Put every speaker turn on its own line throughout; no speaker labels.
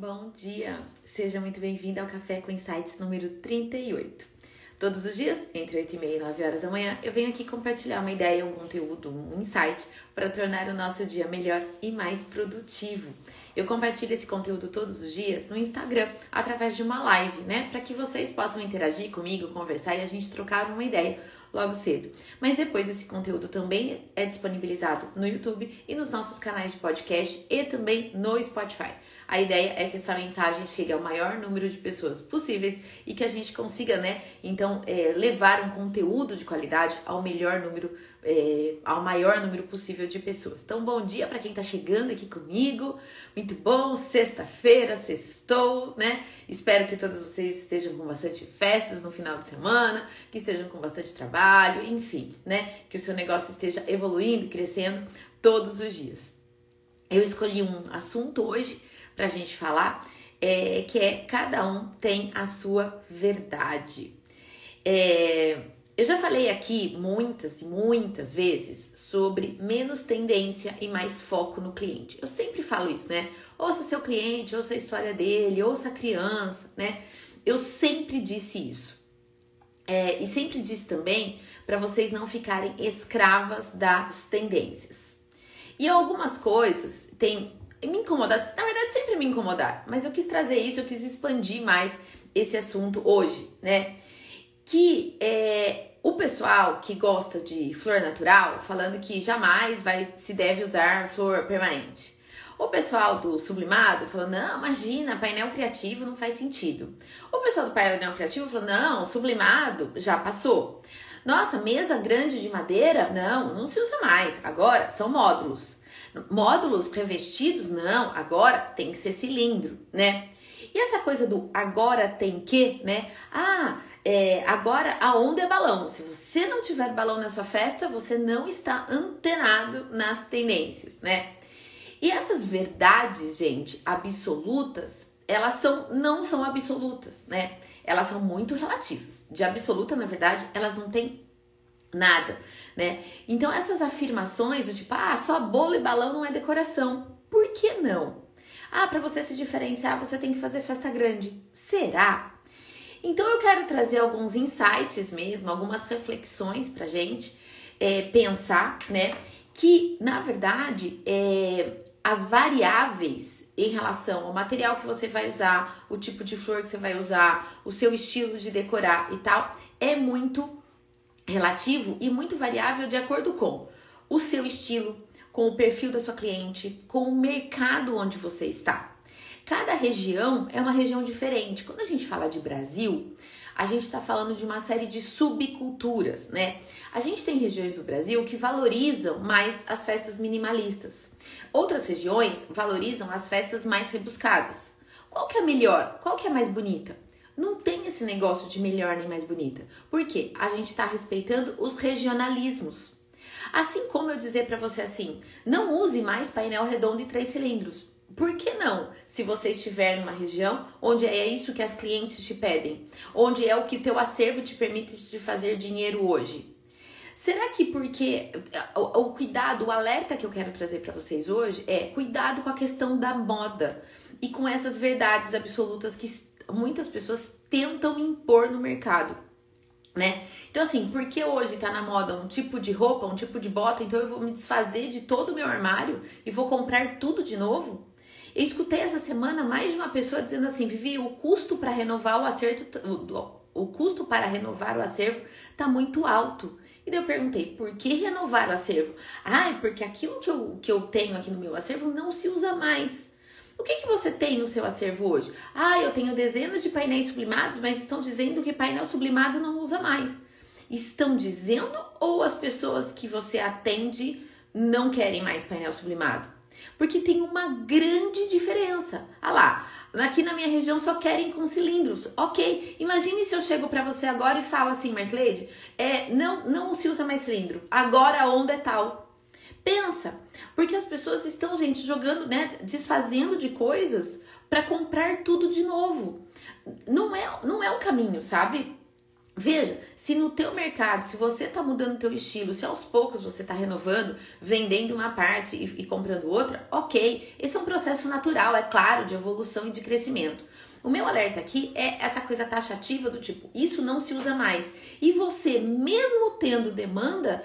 Bom dia! Seja muito bem-vindo ao Café com Insights número 38. Todos os dias, entre 8 e meia e 9 horas da manhã, eu venho aqui compartilhar uma ideia, um conteúdo, um insight para tornar o nosso dia melhor e mais produtivo. Eu compartilho esse conteúdo todos os dias no Instagram, através de uma live, né? Para que vocês possam interagir comigo, conversar e a gente trocar uma ideia logo cedo. Mas depois esse conteúdo também é disponibilizado no YouTube e nos nossos canais de podcast e também no Spotify. A ideia é que essa mensagem chegue ao maior número de pessoas possíveis e que a gente consiga, né, então, é, levar um conteúdo de qualidade ao melhor número, é, ao maior número possível de pessoas. Então, bom dia para quem está chegando aqui comigo. Muito bom, sexta-feira, sextou, né? Espero que todos vocês estejam com bastante festas no final de semana, que estejam com bastante trabalho, enfim, né? Que o seu negócio esteja evoluindo crescendo todos os dias. Eu escolhi um assunto hoje para a gente falar, é, que é cada um tem a sua verdade. É, eu já falei aqui muitas e muitas vezes sobre menos tendência e mais foco no cliente. Eu sempre falo isso, né? Ouça seu cliente, ouça a história dele, ouça a criança, né? Eu sempre disse isso. É, e sempre disse também para vocês não ficarem escravas das tendências. E algumas coisas têm me incomodar, na verdade sempre me incomodar, mas eu quis trazer isso, eu quis expandir mais esse assunto hoje, né? Que é o pessoal que gosta de flor natural, falando que jamais vai se deve usar flor permanente. O pessoal do sublimado falou: não, imagina, painel criativo não faz sentido. O pessoal do painel criativo falou: não, sublimado já passou. Nossa, mesa grande de madeira? Não, não se usa mais. Agora são módulos. Módulos revestidos, não, agora tem que ser cilindro, né? E essa coisa do agora tem que, né? Ah, é, agora a onda é balão. Se você não tiver balão na sua festa, você não está antenado nas tendências, né? E essas verdades, gente, absolutas, elas são não são absolutas, né? Elas são muito relativas. De absoluta, na verdade, elas não têm nada né? Então essas afirmações do tipo, ah, só bolo e balão não é decoração. Por que não? Ah, para você se diferenciar, você tem que fazer festa grande. Será? Então eu quero trazer alguns insights mesmo, algumas reflexões pra gente é, pensar, né? Que na verdade é, as variáveis em relação ao material que você vai usar, o tipo de flor que você vai usar, o seu estilo de decorar e tal, é muito relativo e muito variável de acordo com o seu estilo, com o perfil da sua cliente, com o mercado onde você está. Cada região é uma região diferente. Quando a gente fala de Brasil, a gente está falando de uma série de subculturas, né? A gente tem regiões do Brasil que valorizam mais as festas minimalistas. Outras regiões valorizam as festas mais rebuscadas. Qual que é melhor? Qual que é mais bonita? Não tem esse negócio de melhor nem mais bonita. Por quê? A gente está respeitando os regionalismos. Assim como eu dizer para você assim, não use mais painel redondo e três cilindros. Por que não? Se você estiver numa região onde é isso que as clientes te pedem, onde é o que teu acervo te permite de fazer dinheiro hoje. Será que porque o, o cuidado, o alerta que eu quero trazer para vocês hoje é cuidado com a questão da moda e com essas verdades absolutas que muitas pessoas tentam impor no mercado. Né? Então, assim, porque hoje tá na moda um tipo de roupa, um tipo de bota, então eu vou me desfazer de todo o meu armário e vou comprar tudo de novo? Eu escutei essa semana mais de uma pessoa dizendo assim: Vivi, o custo para renovar o acervo, o, o custo para renovar o acervo tá muito alto. E daí eu perguntei, por que renovar o acervo? Ah, é porque aquilo que eu, que eu tenho aqui no meu acervo não se usa mais. O que, que você tem no seu acervo hoje? Ah, eu tenho dezenas de painéis sublimados, mas estão dizendo que painel sublimado não usa mais. Estão dizendo ou as pessoas que você atende não querem mais painel sublimado? Porque tem uma grande diferença. Ah lá, aqui na minha região só querem com cilindros. Ok, imagine se eu chego para você agora e falo assim, Marslade, é, não, não se usa mais cilindro. Agora a onda é tal. Pensa, porque as pessoas estão, gente, jogando, né, desfazendo de coisas para comprar tudo de novo. Não é, não é um caminho, sabe? Veja, se no teu mercado, se você está mudando o teu estilo, se aos poucos você está renovando, vendendo uma parte e, e, comprando outra, ok. Esse é um processo natural, é claro, de evolução e de crescimento. O meu alerta aqui é essa coisa taxativa do tipo, isso não se usa mais. E você, mesmo tendo demanda,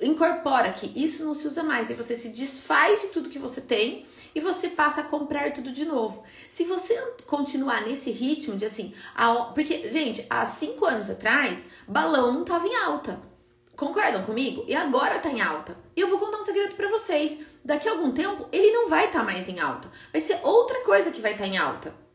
incorpora que isso não se usa mais. E você se desfaz de tudo que você tem e você passa a comprar tudo de novo. Se você continuar nesse ritmo de assim, porque, gente, há cinco anos atrás, balão não estava em alta. Concordam comigo? E agora tá em alta. E eu vou contar um segredo para vocês. Daqui a algum tempo, ele não vai estar tá mais em alta. Vai ser outra coisa que vai estar tá em alta.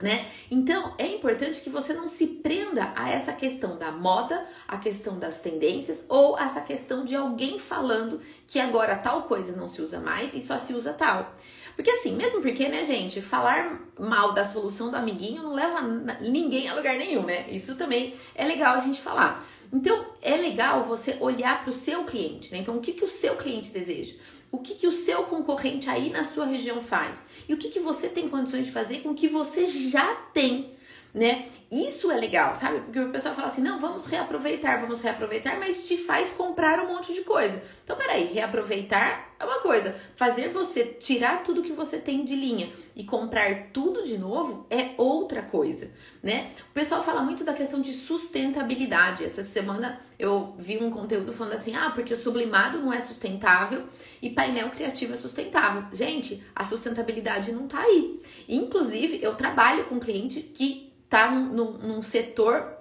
Né? Então é importante que você não se prenda a essa questão da moda, a questão das tendências ou essa questão de alguém falando que agora tal coisa não se usa mais e só se usa tal. Porque assim, mesmo porque, né, gente, falar mal da solução do amiguinho não leva ninguém a lugar nenhum, né? Isso também é legal a gente falar. Então, é legal você olhar para o seu cliente, né? Então, o que, que o seu cliente deseja? O que, que o seu concorrente aí na sua região faz? E o que, que você tem condições de fazer com o que você já tem, né? Isso é legal, sabe? Porque o pessoal fala assim: não, vamos reaproveitar, vamos reaproveitar, mas te faz comprar um monte de coisa. Então, peraí, reaproveitar é uma coisa, fazer você tirar tudo que você tem de linha e comprar tudo de novo é outra coisa, né? O pessoal fala muito da questão de sustentabilidade. Essa semana eu vi um conteúdo falando assim: ah, porque o sublimado não é sustentável e painel criativo é sustentável. Gente, a sustentabilidade não tá aí. Inclusive, eu trabalho com cliente que tá num, num, num setor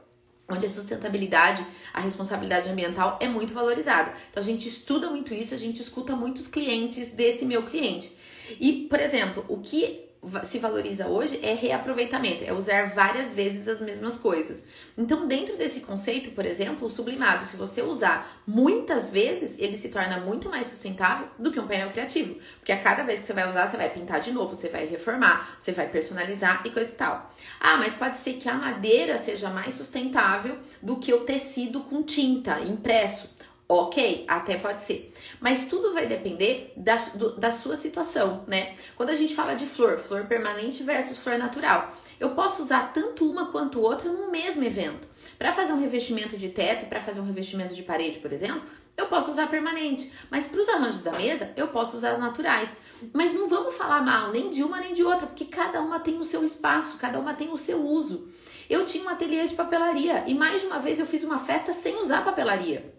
onde a sustentabilidade, a responsabilidade ambiental é muito valorizada. Então a gente estuda muito isso, a gente escuta muitos clientes desse meu cliente. E, por exemplo, o que se valoriza hoje é reaproveitamento, é usar várias vezes as mesmas coisas. Então, dentro desse conceito, por exemplo, o sublimado, se você usar muitas vezes, ele se torna muito mais sustentável do que um painel criativo, porque a cada vez que você vai usar, você vai pintar de novo, você vai reformar, você vai personalizar e coisa e tal. Ah, mas pode ser que a madeira seja mais sustentável do que o tecido com tinta impresso. Ok, até pode ser. Mas tudo vai depender da, do, da sua situação, né? Quando a gente fala de flor, flor permanente versus flor natural, eu posso usar tanto uma quanto outra no mesmo evento. Para fazer um revestimento de teto, para fazer um revestimento de parede, por exemplo, eu posso usar permanente. Mas para os arranjos da mesa, eu posso usar as naturais. Mas não vamos falar mal nem de uma nem de outra, porque cada uma tem o seu espaço, cada uma tem o seu uso. Eu tinha um ateliê de papelaria e mais de uma vez eu fiz uma festa sem usar papelaria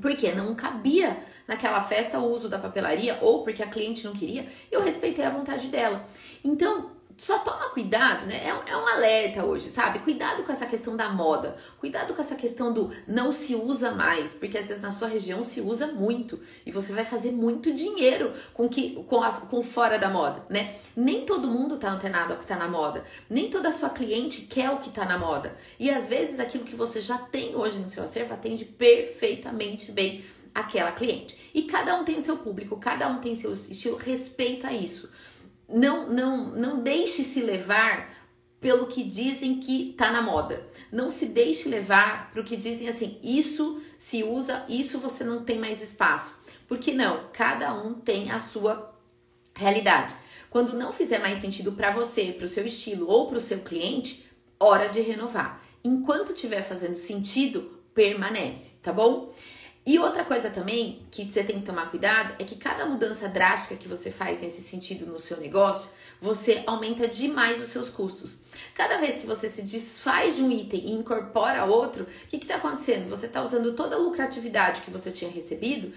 porque não cabia naquela festa o uso da papelaria ou porque a cliente não queria, eu respeitei a vontade dela. Então, só toma cuidado, né? É é um, alerta hoje, sabe? Cuidado com essa questão da moda, cuidado com essa questão do não se usa mais, porque às vezes na sua região se usa muito e você vai fazer muito dinheiro com que com, a, com fora da moda, né? Nem todo mundo tá antenado ao que tá na moda, nem toda sua cliente quer o que tá na moda. E às vezes aquilo que você já tem hoje no seu acervo atende perfeitamente bem aquela cliente. E cada um tem o seu público, cada um tem seu estilo, respeita isso não, não, não deixe se levar pelo que dizem que tá na moda. Não se deixe levar para que dizem assim, isso se usa, isso você não tem mais espaço. Porque não, cada um tem a sua realidade. Quando não fizer mais sentido para você, para o seu estilo ou para o seu cliente, hora de renovar. Enquanto tiver fazendo sentido, permanece, tá bom? E outra coisa também que você tem que tomar cuidado é que cada mudança drástica que você faz nesse sentido no seu negócio, você aumenta demais os seus custos. Cada vez que você se desfaz de um item e incorpora outro, o que está acontecendo? Você está usando toda a lucratividade que você tinha recebido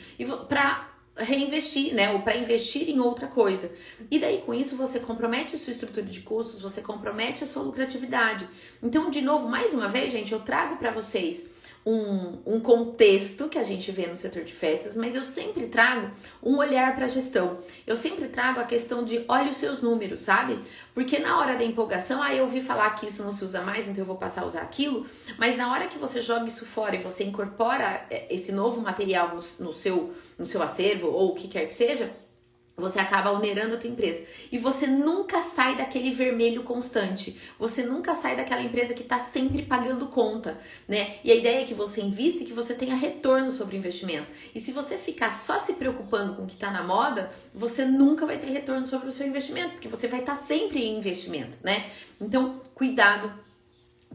para reinvestir, né? Ou para investir em outra coisa. E daí com isso você compromete a sua estrutura de custos, você compromete a sua lucratividade. Então, de novo, mais uma vez, gente, eu trago para vocês um, um contexto que a gente vê no setor de festas, mas eu sempre trago um olhar para a gestão. Eu sempre trago a questão de olhe os seus números, sabe? Porque na hora da empolgação, aí ah, eu ouvi falar que isso não se usa mais, então eu vou passar a usar aquilo, mas na hora que você joga isso fora e você incorpora é, esse novo material no, no seu, no seu acervo ou o que quer que seja, você acaba onerando a tua empresa. E você nunca sai daquele vermelho constante. Você nunca sai daquela empresa que está sempre pagando conta, né? E a ideia é que você invista e que você tenha retorno sobre o investimento. E se você ficar só se preocupando com o que está na moda, você nunca vai ter retorno sobre o seu investimento, porque você vai estar tá sempre em investimento, né? Então, cuidado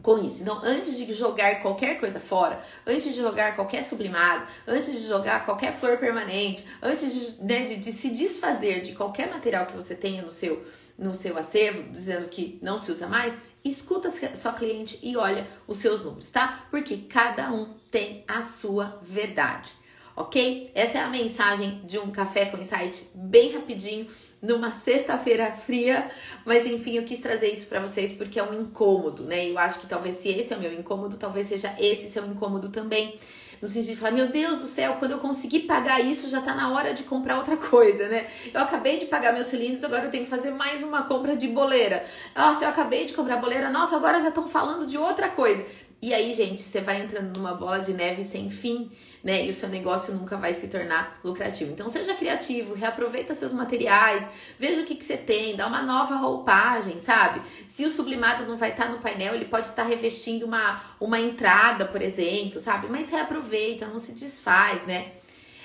com isso. Então, antes de jogar qualquer coisa fora, antes de jogar qualquer sublimado, antes de jogar qualquer flor permanente, antes de, né, de, de, se desfazer de qualquer material que você tenha no seu, no seu acervo, dizendo que não se usa mais, escuta sua cliente e olha os seus números, tá? Porque cada um tem a sua verdade, ok? Essa é a mensagem de um café com insight bem rapidinho numa sexta-feira fria, mas enfim, eu quis trazer isso para vocês porque é um incômodo, né? Eu acho que talvez se esse é o meu incômodo, talvez seja esse seu incômodo também. No sentido de falar, meu Deus do céu, quando eu conseguir pagar isso, já tá na hora de comprar outra coisa, né? Eu acabei de pagar meus cilindros, agora eu tenho que fazer mais uma compra de boleira. Nossa, eu acabei de comprar boleira, nossa, agora já estão falando de outra coisa. E aí, gente, você vai entrando numa bola de neve sem fim né? E o seu negócio nunca vai se tornar lucrativo. Então seja criativo, reaproveita seus materiais, veja o que, que você tem, dá uma nova roupagem, sabe? Se o sublimado não vai estar no painel, ele pode estar revestindo uma, uma entrada, por exemplo, sabe? Mas reaproveita, não se desfaz, né?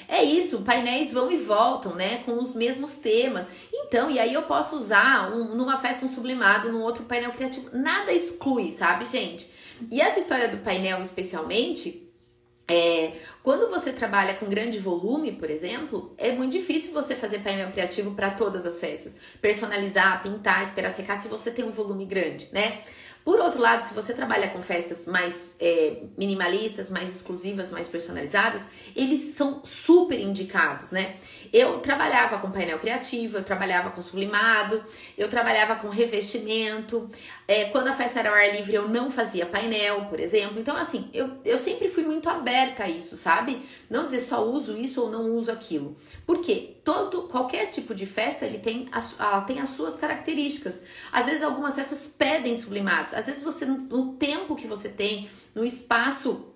É isso, painéis vão e voltam, né? Com os mesmos temas. Então, e aí eu posso usar um, numa festa um sublimado, num outro painel criativo. Nada exclui, sabe, gente? E essa história do painel, especialmente, é, quando você trabalha com grande volume, por exemplo, é muito difícil você fazer painel criativo para todas as festas. Personalizar, pintar, esperar secar se você tem um volume grande, né? Por outro lado, se você trabalha com festas mais é, minimalistas, mais exclusivas, mais personalizadas, eles são super indicados, né? Eu trabalhava com painel criativo, eu trabalhava com sublimado, eu trabalhava com revestimento. É, quando a festa era ao ar livre, eu não fazia painel, por exemplo. Então, assim, eu, eu sempre fui muito aberta a isso, sabe? Não dizer só uso isso ou não uso aquilo. Porque todo, qualquer tipo de festa, ele tem, ela tem as suas características. Às vezes, algumas festas pedem sublimados. Às vezes, você, no tempo que você tem, no espaço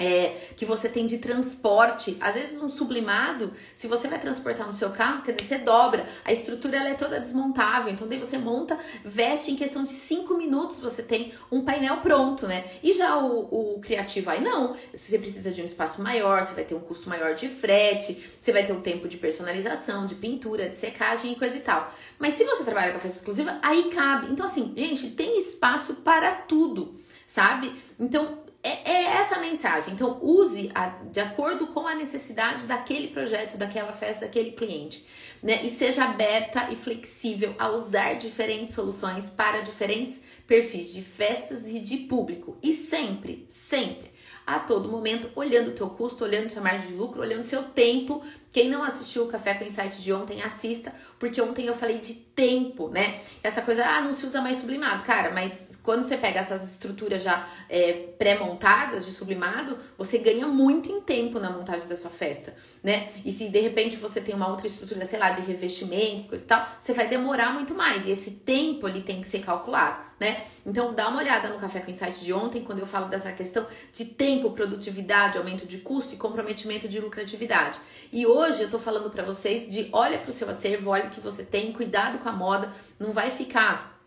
é, que você tem de transporte. Às vezes um sublimado, se você vai transportar no seu carro, quer dizer, você dobra. A estrutura ela é toda desmontável. Então daí você monta, veste em questão de 5 minutos, você tem um painel pronto, né? E já o, o criativo aí não. Você precisa de um espaço maior, você vai ter um custo maior de frete, você vai ter um tempo de personalização, de pintura, de secagem e coisa e tal. Mas se você trabalha com festa exclusiva, aí cabe. Então, assim, gente, tem espaço para tudo, sabe? Então, é, é, essa a mensagem. Então, use a, de acordo com a necessidade daquele projeto, daquela festa, daquele cliente. Né? E seja aberta e flexível a usar diferentes soluções para diferentes perfis de festas e de público. E sempre, sempre, a todo momento, olhando o teu custo, olhando a sua margem de lucro, olhando o seu tempo. Quem não assistiu o Café com Insight de ontem, assista, porque ontem eu falei de tempo, né? Essa coisa, ah, não se usa mais sublimado. Cara, mas quando você pega essas estruturas já é, pré-montadas de sublimado, você ganha muito em tempo na montagem da sua festa, né? E se de repente você tem uma outra estrutura, sei lá, de revestimento, coisa e tal, você vai demorar muito mais. E esse tempo ele tem que ser calculado, né? Então dá uma olhada no Café com Insight de ontem, quando eu falo dessa questão de tempo, produtividade, aumento de custo e comprometimento de lucratividade. E hoje eu tô falando para vocês de olha para o seu acervo, olha o que você tem, cuidado com a moda, não vai ficar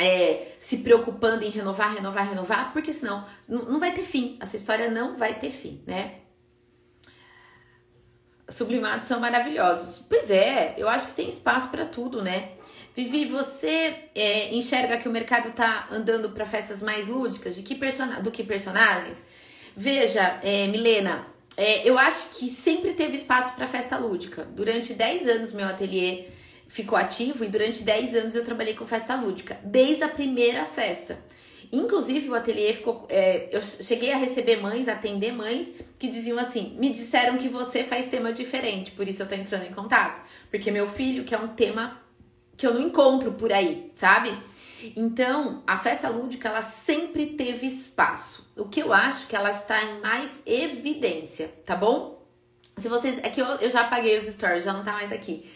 é, se preocupando em renovar, renovar, renovar, porque senão não vai ter fim. Essa história não vai ter fim, né? Sublimados são maravilhosos. Pois é, eu acho que tem espaço para tudo, né? Vivi, você é, enxerga que o mercado tá andando para festas mais lúdicas de que do que personagens? Veja, é, Milena, é, eu acho que sempre teve espaço para festa lúdica. Durante 10 anos, meu ateliê ficou ativo e durante 10 anos eu trabalhei com festa lúdica, desde a primeira festa. Inclusive, o ateliê ficou. É, eu cheguei a receber mães, atender mães que diziam assim: me disseram que você faz tema diferente, por isso eu tô entrando em contato. Porque meu filho quer um tema que eu não encontro por aí, sabe? Então, a festa lúdica ela sempre teve espaço. O que eu acho que ela está em mais evidência, tá bom? Se vocês. É que eu, eu já apaguei os stories, já não tá mais aqui.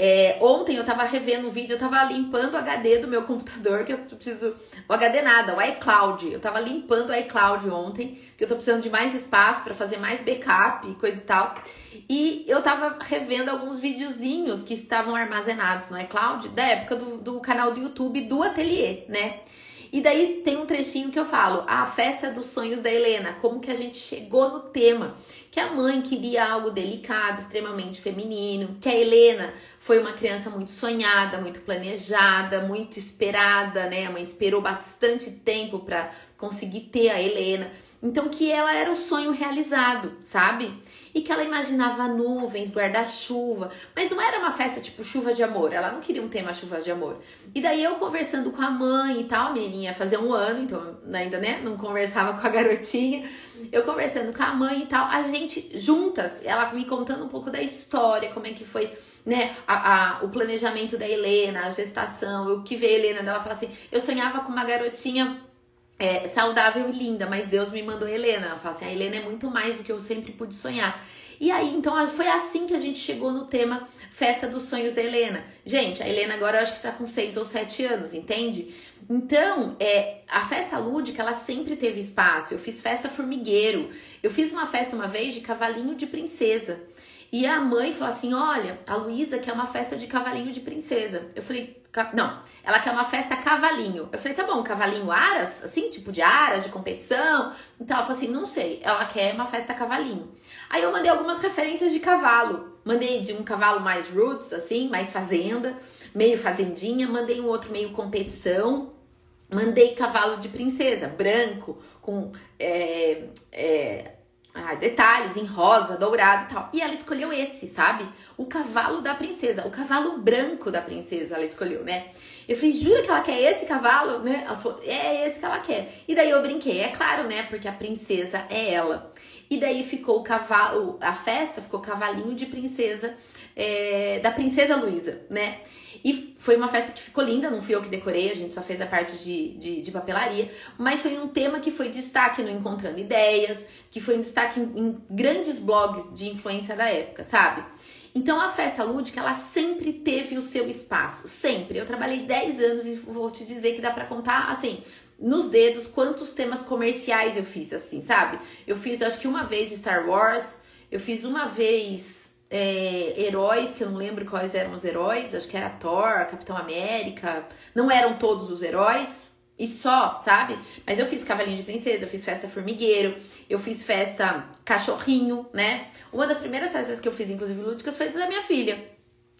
É, ontem eu tava revendo um vídeo, eu tava limpando o HD do meu computador, que eu preciso. O HD nada, o iCloud. Eu tava limpando o iCloud ontem, que eu tô precisando de mais espaço para fazer mais backup e coisa e tal. E eu tava revendo alguns videozinhos que estavam armazenados no iCloud da época do, do canal do YouTube do Ateliê, né? E daí tem um trechinho que eu falo, a festa dos sonhos da Helena, como que a gente chegou no tema, que a mãe queria algo delicado, extremamente feminino, que a Helena foi uma criança muito sonhada, muito planejada, muito esperada, né? A mãe esperou bastante tempo para conseguir ter a Helena. Então que ela era o sonho realizado, sabe? E que ela imaginava nuvens, guarda-chuva, mas não era uma festa tipo chuva de amor, ela não queria um tema chuva de amor. E daí eu conversando com a mãe e tal, menininha fazia um ano, então ainda né, não conversava com a garotinha. Eu conversando com a mãe e tal, a gente juntas, ela me contando um pouco da história, como é que foi né, a, a, o planejamento da Helena, a gestação, o que veio a Helena dela falar assim, eu sonhava com uma garotinha é, saudável e linda, mas Deus me mandou a Helena. Ela fala assim: a Helena é muito mais do que eu sempre pude sonhar. E aí, então, foi assim que a gente chegou no tema Festa dos Sonhos da Helena. Gente, a Helena agora eu acho que tá com 6 ou 7 anos, entende? Então, é, a festa lúdica, ela sempre teve espaço. Eu fiz festa formigueiro. Eu fiz uma festa uma vez de cavalinho de princesa. E a mãe falou assim: Olha, a Luísa quer uma festa de cavalinho de princesa. Eu falei: Não, ela quer uma festa cavalinho. Eu falei: Tá bom, cavalinho aras, assim, tipo de aras, de competição. Então ela falou assim: Não sei, ela quer uma festa cavalinho. Aí eu mandei algumas referências de cavalo. Mandei de um cavalo mais roots, assim, mais fazenda, meio fazendinha. Mandei um outro meio competição. Mandei cavalo de princesa, branco, com. É, é, ah, detalhes em rosa, dourado e tal. E ela escolheu esse, sabe? O cavalo da princesa, o cavalo branco da princesa, ela escolheu, né? Eu falei, jura que ela quer esse cavalo, né? Ela falou, é esse que ela quer. E daí eu brinquei, é claro, né? Porque a princesa é ela. E daí ficou o cavalo, a festa ficou cavalinho de princesa, é, da princesa Luísa, né? E foi uma festa que ficou linda, não fui eu que decorei, a gente só fez a parte de, de, de papelaria, mas foi um tema que foi destaque no Encontrando Ideias, que foi um destaque em, em grandes blogs de influência da época, sabe? Então a festa lúdica, ela sempre teve o seu espaço, sempre. Eu trabalhei 10 anos e vou te dizer que dá para contar assim, nos dedos quantos temas comerciais eu fiz assim, sabe? Eu fiz acho que uma vez Star Wars, eu fiz uma vez é, heróis, que eu não lembro quais eram os heróis, acho que era Thor, Capitão América, não eram todos os heróis, e só, sabe? Mas eu fiz Cavalinho de Princesa, eu fiz festa formigueiro, eu fiz festa cachorrinho, né? Uma das primeiras festas que eu fiz, inclusive lúdicas, foi da minha filha.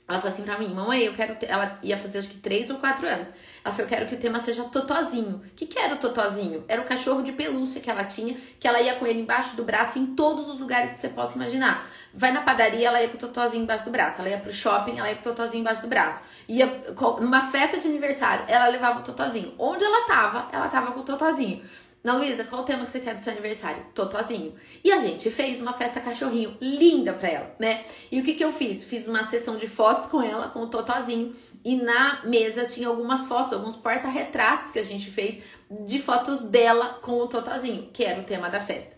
Ela falou assim pra mim, mamãe, eu quero. Ela ia fazer acho que 3 ou 4 anos. Ela falou, eu quero que o tema seja Totozinho. O que, que era o Totozinho? Era o cachorro de pelúcia que ela tinha, que ela ia com ele embaixo do braço em todos os lugares que você possa imaginar. Vai na padaria, ela ia com o Totozinho embaixo do braço. Ela ia pro shopping, ela ia com o Totozinho embaixo do braço. Ia numa festa de aniversário, ela levava o Totozinho. Onde ela tava, ela tava com o Totozinho. Na Luísa, qual o tema que você quer do seu aniversário? Totozinho. E a gente fez uma festa cachorrinho linda pra ela, né? E o que que eu fiz? Fiz uma sessão de fotos com ela, com o Totozinho. E na mesa tinha algumas fotos, alguns porta-retratos que a gente fez de fotos dela com o Totozinho, que era o tema da festa.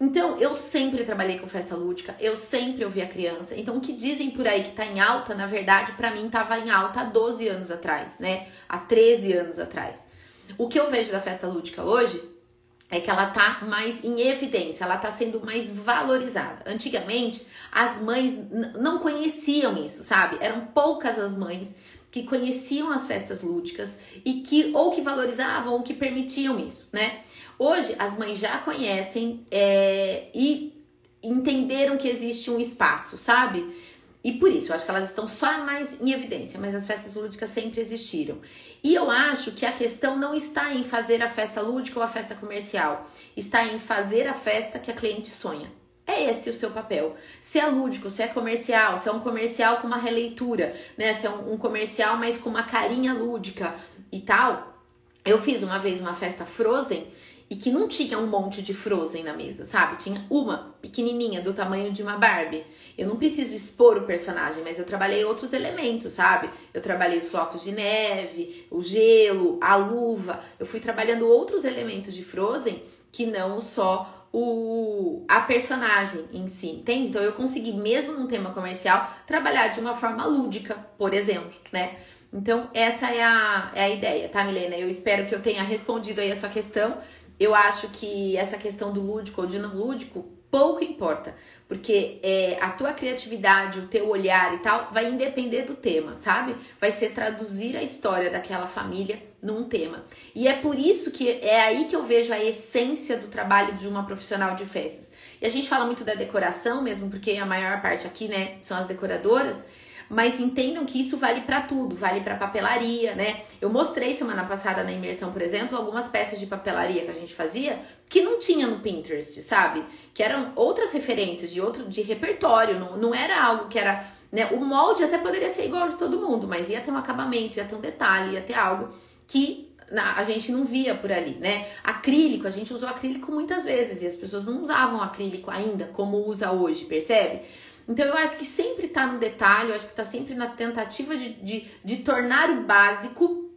Então, eu sempre trabalhei com festa lúdica, eu sempre ouvi a criança. Então, o que dizem por aí que tá em alta, na verdade, para mim tava em alta há 12 anos atrás, né? Há 13 anos atrás. O que eu vejo da festa lúdica hoje é que ela tá mais em evidência, ela tá sendo mais valorizada. Antigamente, as mães não conheciam isso, sabe? Eram poucas as mães que conheciam as festas lúdicas e que ou que valorizavam ou que permitiam isso, né? Hoje as mães já conhecem é, e entenderam que existe um espaço, sabe? E por isso, eu acho que elas estão só mais em evidência, mas as festas lúdicas sempre existiram. E eu acho que a questão não está em fazer a festa lúdica ou a festa comercial, está em fazer a festa que a cliente sonha. É esse o seu papel. Se é lúdico, se é comercial, se é um comercial com uma releitura, né? Se é um, um comercial, mas com uma carinha lúdica e tal. Eu fiz uma vez uma festa Frozen e que não tinha um monte de Frozen na mesa, sabe? Tinha uma pequenininha do tamanho de uma Barbie. Eu não preciso expor o personagem, mas eu trabalhei outros elementos, sabe? Eu trabalhei os flocos de neve, o gelo, a luva. Eu fui trabalhando outros elementos de Frozen que não só o a personagem em si, entende? Então eu consegui mesmo num tema comercial trabalhar de uma forma lúdica, por exemplo, né? Então essa é a, é a ideia, tá, Milena? Eu espero que eu tenha respondido aí a sua questão. Eu acho que essa questão do lúdico ou de não lúdico pouco importa, porque é, a tua criatividade, o teu olhar e tal, vai independer do tema, sabe? Vai ser traduzir a história daquela família num tema. E é por isso que é aí que eu vejo a essência do trabalho de uma profissional de festas. E a gente fala muito da decoração mesmo, porque a maior parte aqui, né, são as decoradoras mas entendam que isso vale para tudo, vale para papelaria, né? Eu mostrei semana passada na imersão, por exemplo, algumas peças de papelaria que a gente fazia que não tinha no Pinterest, sabe? Que eram outras referências de outro de repertório, não, não era algo que era, né? O molde até poderia ser igual de todo mundo, mas ia ter um acabamento, ia ter um detalhe, ia ter algo que a gente não via por ali, né? Acrílico, a gente usou acrílico muitas vezes e as pessoas não usavam acrílico ainda como usa hoje, percebe? Então eu acho que sempre tá no detalhe, eu acho que tá sempre na tentativa de, de, de tornar o básico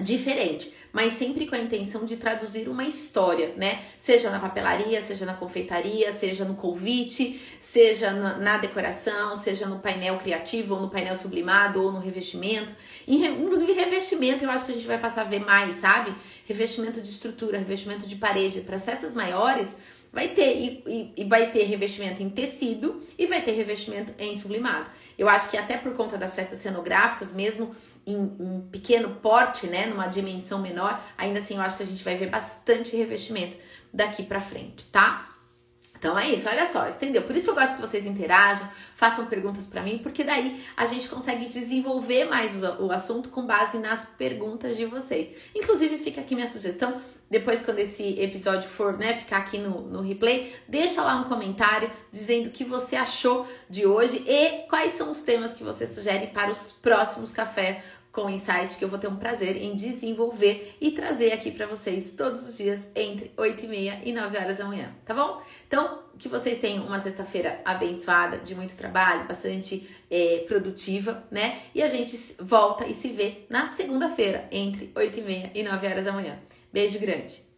diferente, mas sempre com a intenção de traduzir uma história, né? Seja na papelaria, seja na confeitaria, seja no convite, seja na, na decoração, seja no painel criativo, ou no painel sublimado, ou no revestimento. Inclusive, revestimento eu acho que a gente vai passar a ver mais, sabe? Revestimento de estrutura, revestimento de parede. Para as festas maiores, Vai ter, e, e, e, vai ter revestimento em tecido e vai ter revestimento em sublimado. Eu acho que até por conta das festas cenográficas, mesmo em, pequeno porte, né, numa dimensão menor, ainda assim eu acho que a gente vai ver bastante revestimento daqui para frente, tá? Então é isso, olha só, entendeu? Por isso que eu gosto que vocês interajam, façam perguntas para mim, porque daí a gente consegue desenvolver mais o, o, assunto com base nas perguntas de vocês. Inclusive, fica aqui minha sugestão, depois quando esse episódio for, né, ficar aqui no, no replay, deixa lá um comentário dizendo o que você achou de hoje e quais são os temas que você sugere para os próximos café com insight que eu vou ter um prazer em desenvolver e trazer aqui para vocês todos os dias entre 8 e meia e 9 horas da manhã, tá bom? Então, que vocês tenham uma sexta-feira abençoada, de muito trabalho, bastante é, produtiva, né? E a gente volta e se vê na segunda-feira entre 8 e meia e 9 horas da manhã. Beijo grande!